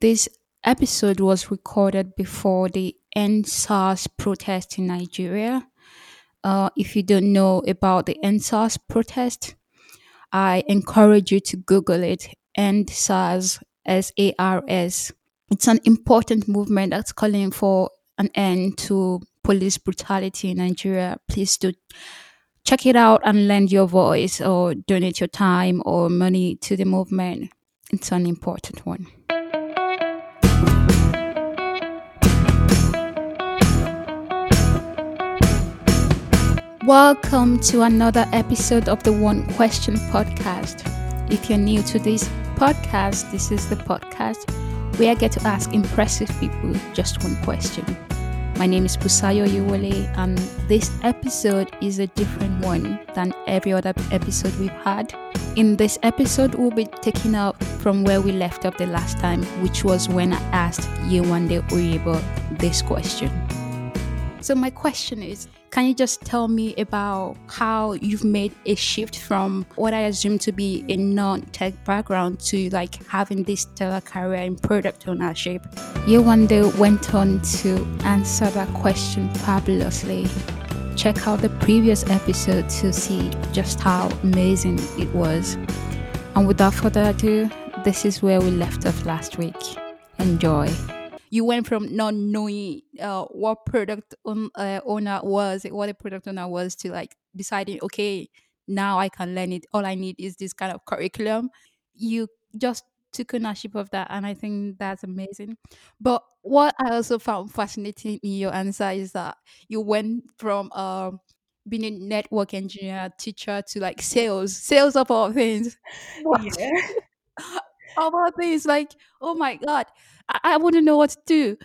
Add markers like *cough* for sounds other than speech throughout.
This episode was recorded before the EndSARS protest in Nigeria. Uh, if you don't know about the EndSARS protest, I encourage you to Google it. EndSARS, S A R S. It's an important movement that's calling for an end to police brutality in Nigeria. Please do check it out and lend your voice or donate your time or money to the movement. It's an important one. Welcome to another episode of the One Question Podcast. If you're new to this podcast, this is the podcast where I get to ask impressive people just one question. My name is Busayo Yuwole, and this episode is a different one than every other episode we've had. In this episode, we'll be taking up from where we left off the last time, which was when I asked Yewande Oyebo this question. So, my question is can you just tell me about how you've made a shift from what I assume to be a non tech background to like having this stellar career in product ownership? Yewande went on to answer that question fabulously. Check out the previous episode to see just how amazing it was. And without further ado, this is where we left off last week. Enjoy you went from not knowing uh, what product on, uh, owner was, what a product owner was, to like deciding, okay, now I can learn it. All I need is this kind of curriculum. You just took ownership of that, and I think that's amazing. But what I also found fascinating in your answer is that you went from um, being a network engineer teacher to like sales, sales of all things. What? *laughs* Yeah. *laughs* all things, like oh my god, I, I wouldn't know what to do.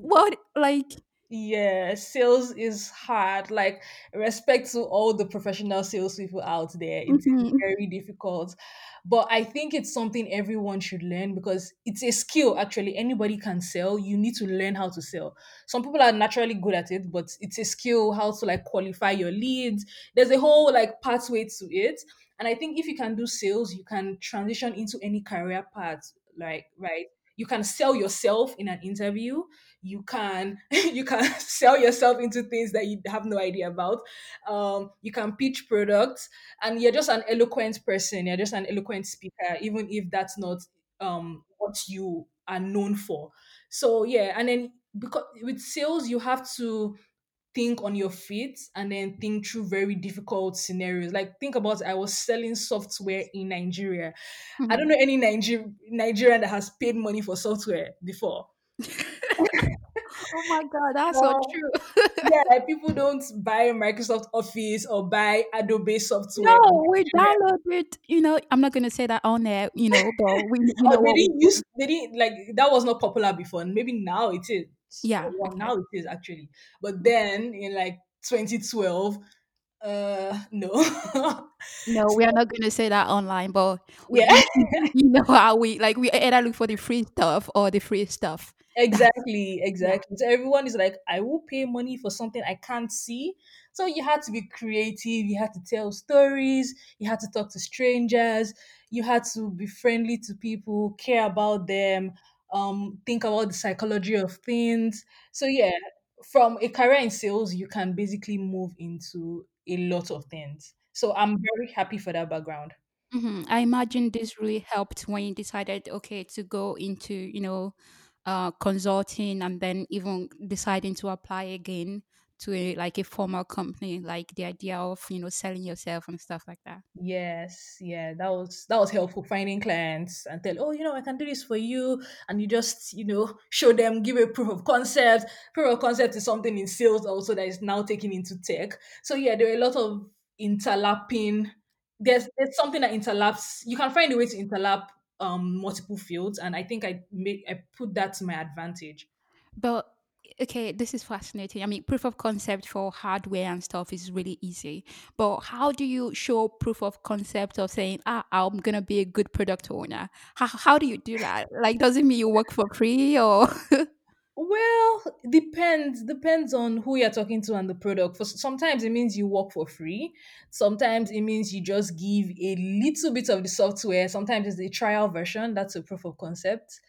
What like Yeah, sales is hard. Like, respect to all the professional salespeople out there. It is mhm, very difficult. But I think it's something everyone should learn because it's a skill, actually. Anybody can sell. You need to learn how to sell. Some people are naturally good at it, but it's a skill how to like qualify your leads. There's a whole like pathway to it. And I think if you can do sales, you can transition into any career path. Like, right? You can sell yourself in an interview. You can *laughs* you can *laughs* sell yourself into things that you have no idea about. Um you can pitch products and you're just an eloquent person. You're just an eloquent speaker even if that's not um what you are known for. So yeah and then because with sales you have to think on your feet and then think through very difficult scenarios. Like think about i was selling software in nigeria. I mm-hmm. don't know any Niger- nigerian that has paid money for software before *laughs* oh my god, that's so Well, true. *laughs* yeah, like people don't buy Microsoft Office or buy Adobe software no, we download it. You know, I'm not gonna say that on there. You know, but we we Or know they didn't use they didn't like that was not popular before. And maybe now it is. Yeah. Well, Okay. now it is actually. But then in like 2012, uh no. *laughs* No, we are not gonna say that online, but we, yeah. you, *laughs* you know how we like we either look for the free stuff or the free stuff. Exactly, exactly. So everyone is like, I will pay money for something I can't see. So you had to be creative, you had to tell stories, you had to talk to strangers, you had to be friendly to people, care about them, um, think about the psychology of things. So yeah, from a career in sales, you can basically move into a lot of things. So I'm very happy for that background. hmm I imagine this really helped when you decided, okay, to go into, you know, uh, consulting and then even deciding to apply again to a like a formal company, like the idea of, you know, selling yourself and stuff like that. Yes, yeah, that was that was helpful finding clients and tell, oh, you know, I can do this for you, and you just, you know, show them, give a proof of concept. Proof of concept is something in sales also that is now taken into tech. So yeah, there are a lot of interlapping. There's there's something that interlaps. You can find a way to interlap um multiple fields, and I think I make I put that to my advantage. But okay, this is fascinating. I mean, proof of concept for hardware and stuff is really easy. But how do you show proof of concept of saying, ah, I'm gonna be a good product owner? How how do you do that? Like, does it mean you work for free or? *laughs* Well, depends depends on who you're talking to and the product. For sometimes it means you work for free. Sometimes it means you just give a little bit of the software. Sometimes it's a trial version. That's a proof of concept.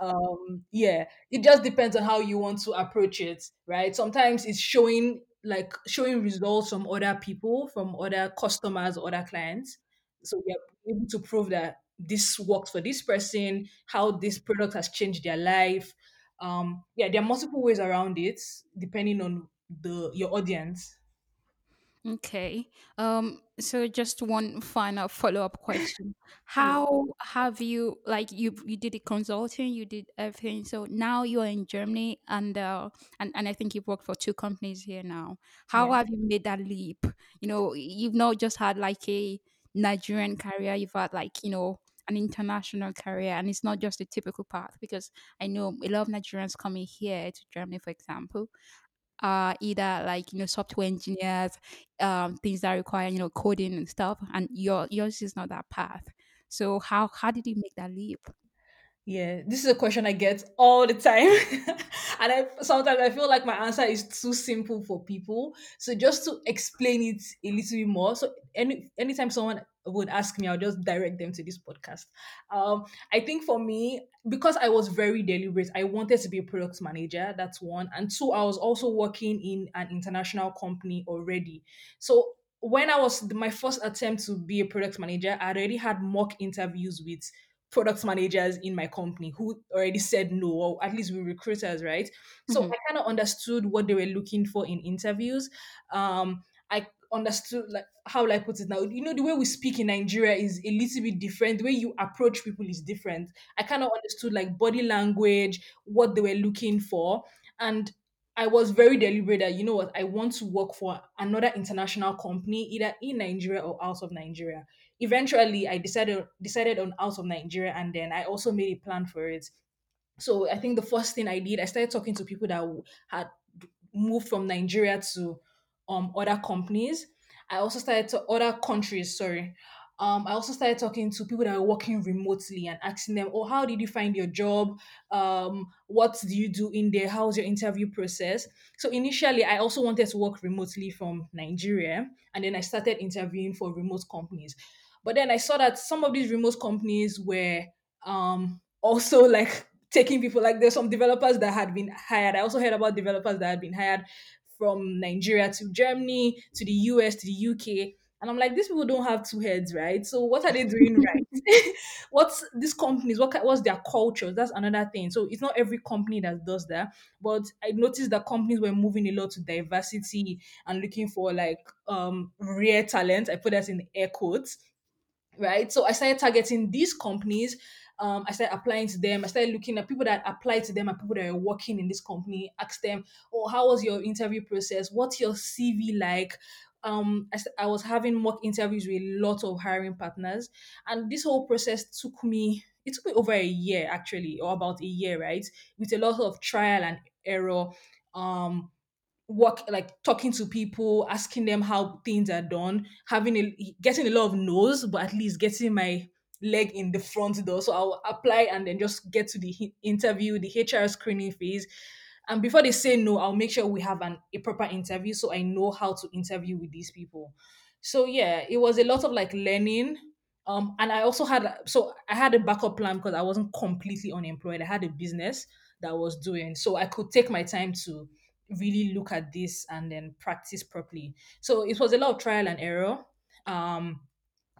um yeah it just depends on how you want to approach it right sometimes it's showing like showing results from other people from other customers other clients so you're able to prove that this works for this person how this product has changed their life um yeah there are multiple ways around it depending on the your audience Okay. Um, so just one final follow-up question. *laughs* How have you like you you did the consulting, you did everything. So now you're in Germany and uh and, and I think you've worked for two companies here now. How yeah have you made that leap? You know, you've not just had like a Nigerian career, you've had like, you know, an international career and it's not just a typical path because I know a lot of Nigerians coming here to Germany, for example are either like you know software engineers um things that require you know coding and stuff and your yours is not that path. So how how did you make that leap Yeah, this is a question I get all the time. *laughs* and I sometimes I feel like my answer is too simple for people. So just to explain it a little bit more. So any anytime someone would ask me, I'll just direct them to this podcast. Um, I think for me, because I was very deliberate, I wanted to be a product manager. That's one. And two, I was also working in an international company already. So when I was my first attempt to be a product manager, I already had mock interviews with product managers in my company who already said no, or at least we recruiters, right? So hmm I kind of understood what they were looking for in interviews. Um, I understood like how will I put it now? You know, the way we speak in Nigeria is a little bit different. The way you approach people is different. I kind of understood like body language, what they were looking for, and I was very deliberate that you know what I want to work for another international company, either in Nigeria or out of Nigeria eventually I decided decided on out of Nigeria and then I also made a plan for it. So I think the first thing I did, I started talking to people that had moved from Nigeria to um other companies. I also started to other countries, sorry. Um, I also started talking to people that are working remotely and asking them, "Oh, how did you find your job? Um, what do you do in there? How's your interview process?" So initially, I also wanted to work remotely from Nigeria, and then I started interviewing for remote companies. But then I saw that some of these remote companies were um, also *laughs* like taking people like there's some developers that had been hired. I also heard about developers that had been hired from Nigeria to Germany to the US to the UK. And I'm like, these people don't have two heads, right? So what are they doing right? *laughs* what's these companies? What what's their culture? That's another thing. So it's not every company that does that, but I noticed that companies were moving a lot to diversity and looking for like um rare talent. I put that in air quotes right? So I started targeting these companies. Um, I started applying to them. I started looking at people that applied to them and people that are working in this company. Asked them, "Oh, how was your interview process? What's your CV like?" Um, I, I was having mock interviews with a lot of hiring partners, and this whole process took me. It took me over a year actually, or about a year, right? With a lot of trial and error. Um, work like talking to people asking them how things are done having a getting a lot of no's but at least getting my leg in the front door so i'll apply and then just get to the interview the hr screening phase and before they say no i'll make sure we have an a proper interview so i know how to interview with these people so yeah it was a lot of like learning um and i also had so i had a backup plan because i wasn't completely unemployed i had a business that I was doing so i could take my time to really look at this and then practice properly. So it was a lot of trial and error. Um,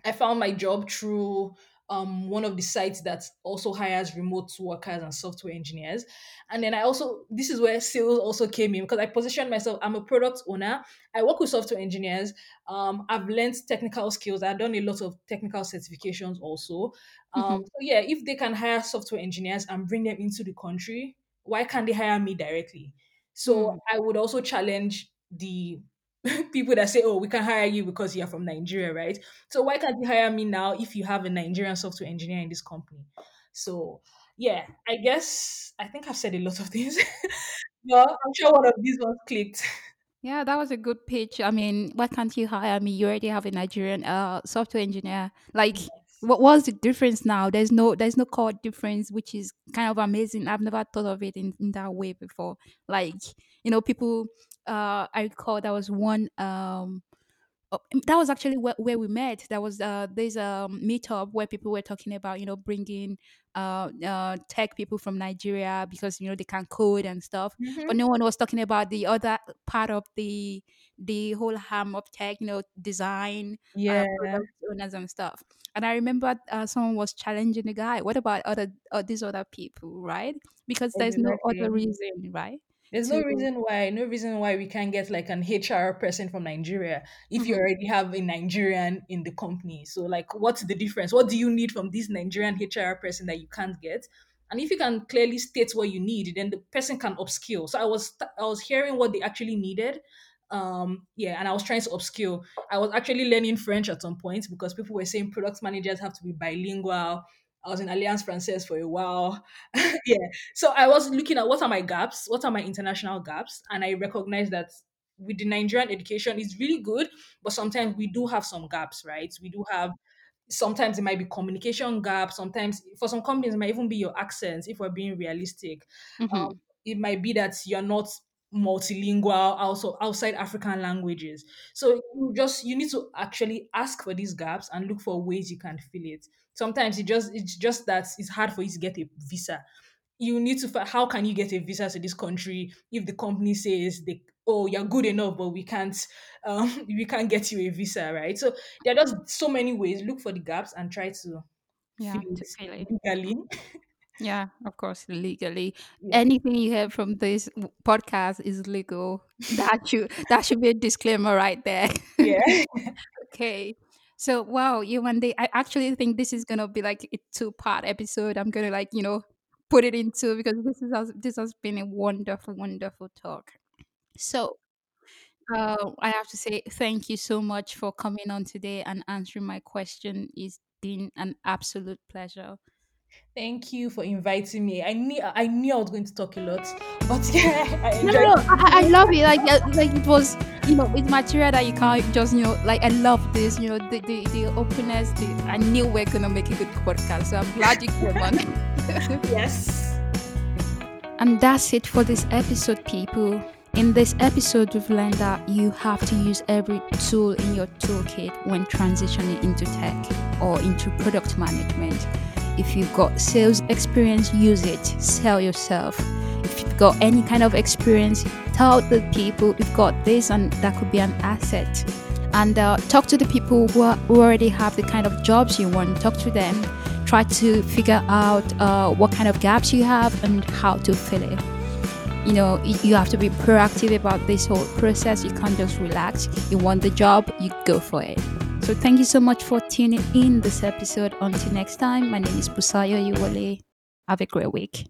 I found my job through um, one of the sites that also hires remote workers and software engineers. And then I also, this is where sales also came in because I positioned myself, I'm a product owner. I work with software engineers. Um, I've learned technical skills. I've done a lot of technical certifications also. Um, hmm so yeah, if they can hire software engineers and bring them into the country, why can't they hire me directly? So hmm I would also challenge the *laughs* people that say, "Oh, we can hire you because you're from Nigeria, right?" So why can't you hire me now if you have a Nigerian software engineer in this company? So yeah, I guess I think I've said a lot of *laughs* things. well, I'm sure one of these ones clicked. Yeah, that was a good pitch. I mean, why can't you hire me? You already have a Nigerian uh software engineer. Like. What was the difference now? There's no there's no core difference, which is kind of amazing. I've never thought of it in, in that way before. Like, you know, people uh I recall there was one um Oh, that was actually where, where we met. That was uh, there's a meetup where people were talking about you know bringing uh, uh, tech people from Nigeria because you know they can code and stuff, but hmm no one was talking about the other part of the the whole harm of tech, you know, design, uh, Yeah, owners and stuff. And I remember uh, someone was challenging the guy. What about other uh, these other people, right? Because there's no other reason, right? There's no reason why, no reason why we can't get like an HR person from Nigeria if you Mhm, already have a Nigerian in the company. So, like, what's the difference? What do you need from this Nigerian HR person that you can't get? And if you can clearly state what you need, then the person can upskill. So I was I was hearing what they actually needed. Um, yeah, and I was trying to upskill. I was actually learning French at some point because people were saying product managers have to be bilingual. I was in Alliance Francaise for a while. *laughs* yeah, so I was looking at what are my gaps, what are my international gaps, and I recognized that with the Nigerian education is really good, but sometimes we do have some gaps, right? We do have sometimes it might be communication gaps. Sometimes for some companies it might even be your accents. If we're being realistic, um, mhm. it might be that you're not multilingual also outside african languages. So you just you need to actually ask for these gaps and look for ways you can fill it. Sometimes it just it's just that it's hard for you to get a visa. You need to fi- how can you get a visa to this country if the company says they oh you're good enough but we can't *laughs* um we can't get you a visa right? So there are just so many ways. Look for the gaps and try to Yeah, fill it to it. legally *laughs* Yeah, of course, legally. yeah Anything you hear from this podcast is legal. *laughs* That should that should be a disclaimer right there. yeah *laughs* *laughs* okay. So wow, Yewande I actually think this is gonna be like a two part episode. I'm gonna like, you know, put it into because this is has this has been a wonderful, wonderful talk. So uh, I have to say thank you so much for coming on today and answering my question. It's been an absolute pleasure. Thank you for inviting me i knew i knew i was going to talk a lot *laughs* but yeah i No, no, no. I, I I love it. Like, uh, like it was, you know, it's material that you can't just, you know, like I love this. You know, the the, the openness. The, I knew we're gonna make a good podcast, so I'm glad you came on. *laughs* yes and that's it for this episode, people. In this episode, we've learned that you have to use every tool in your toolkit when transitioning into tech or into product management. If you've got sales experience, use it. Sell yourself. If you've got any kind of experience, tell the people you've got this and that could be an asset. And uh, talk to the people who, are, who already have the kind of jobs you want. Talk to them. Try to figure out uh, what kind of gaps you have and how to fill it you know you have to be proactive about this whole process you can't just relax you want the job you go for it so thank you so much for tuning in this episode until next time my name is busayo Yuwale. have a great week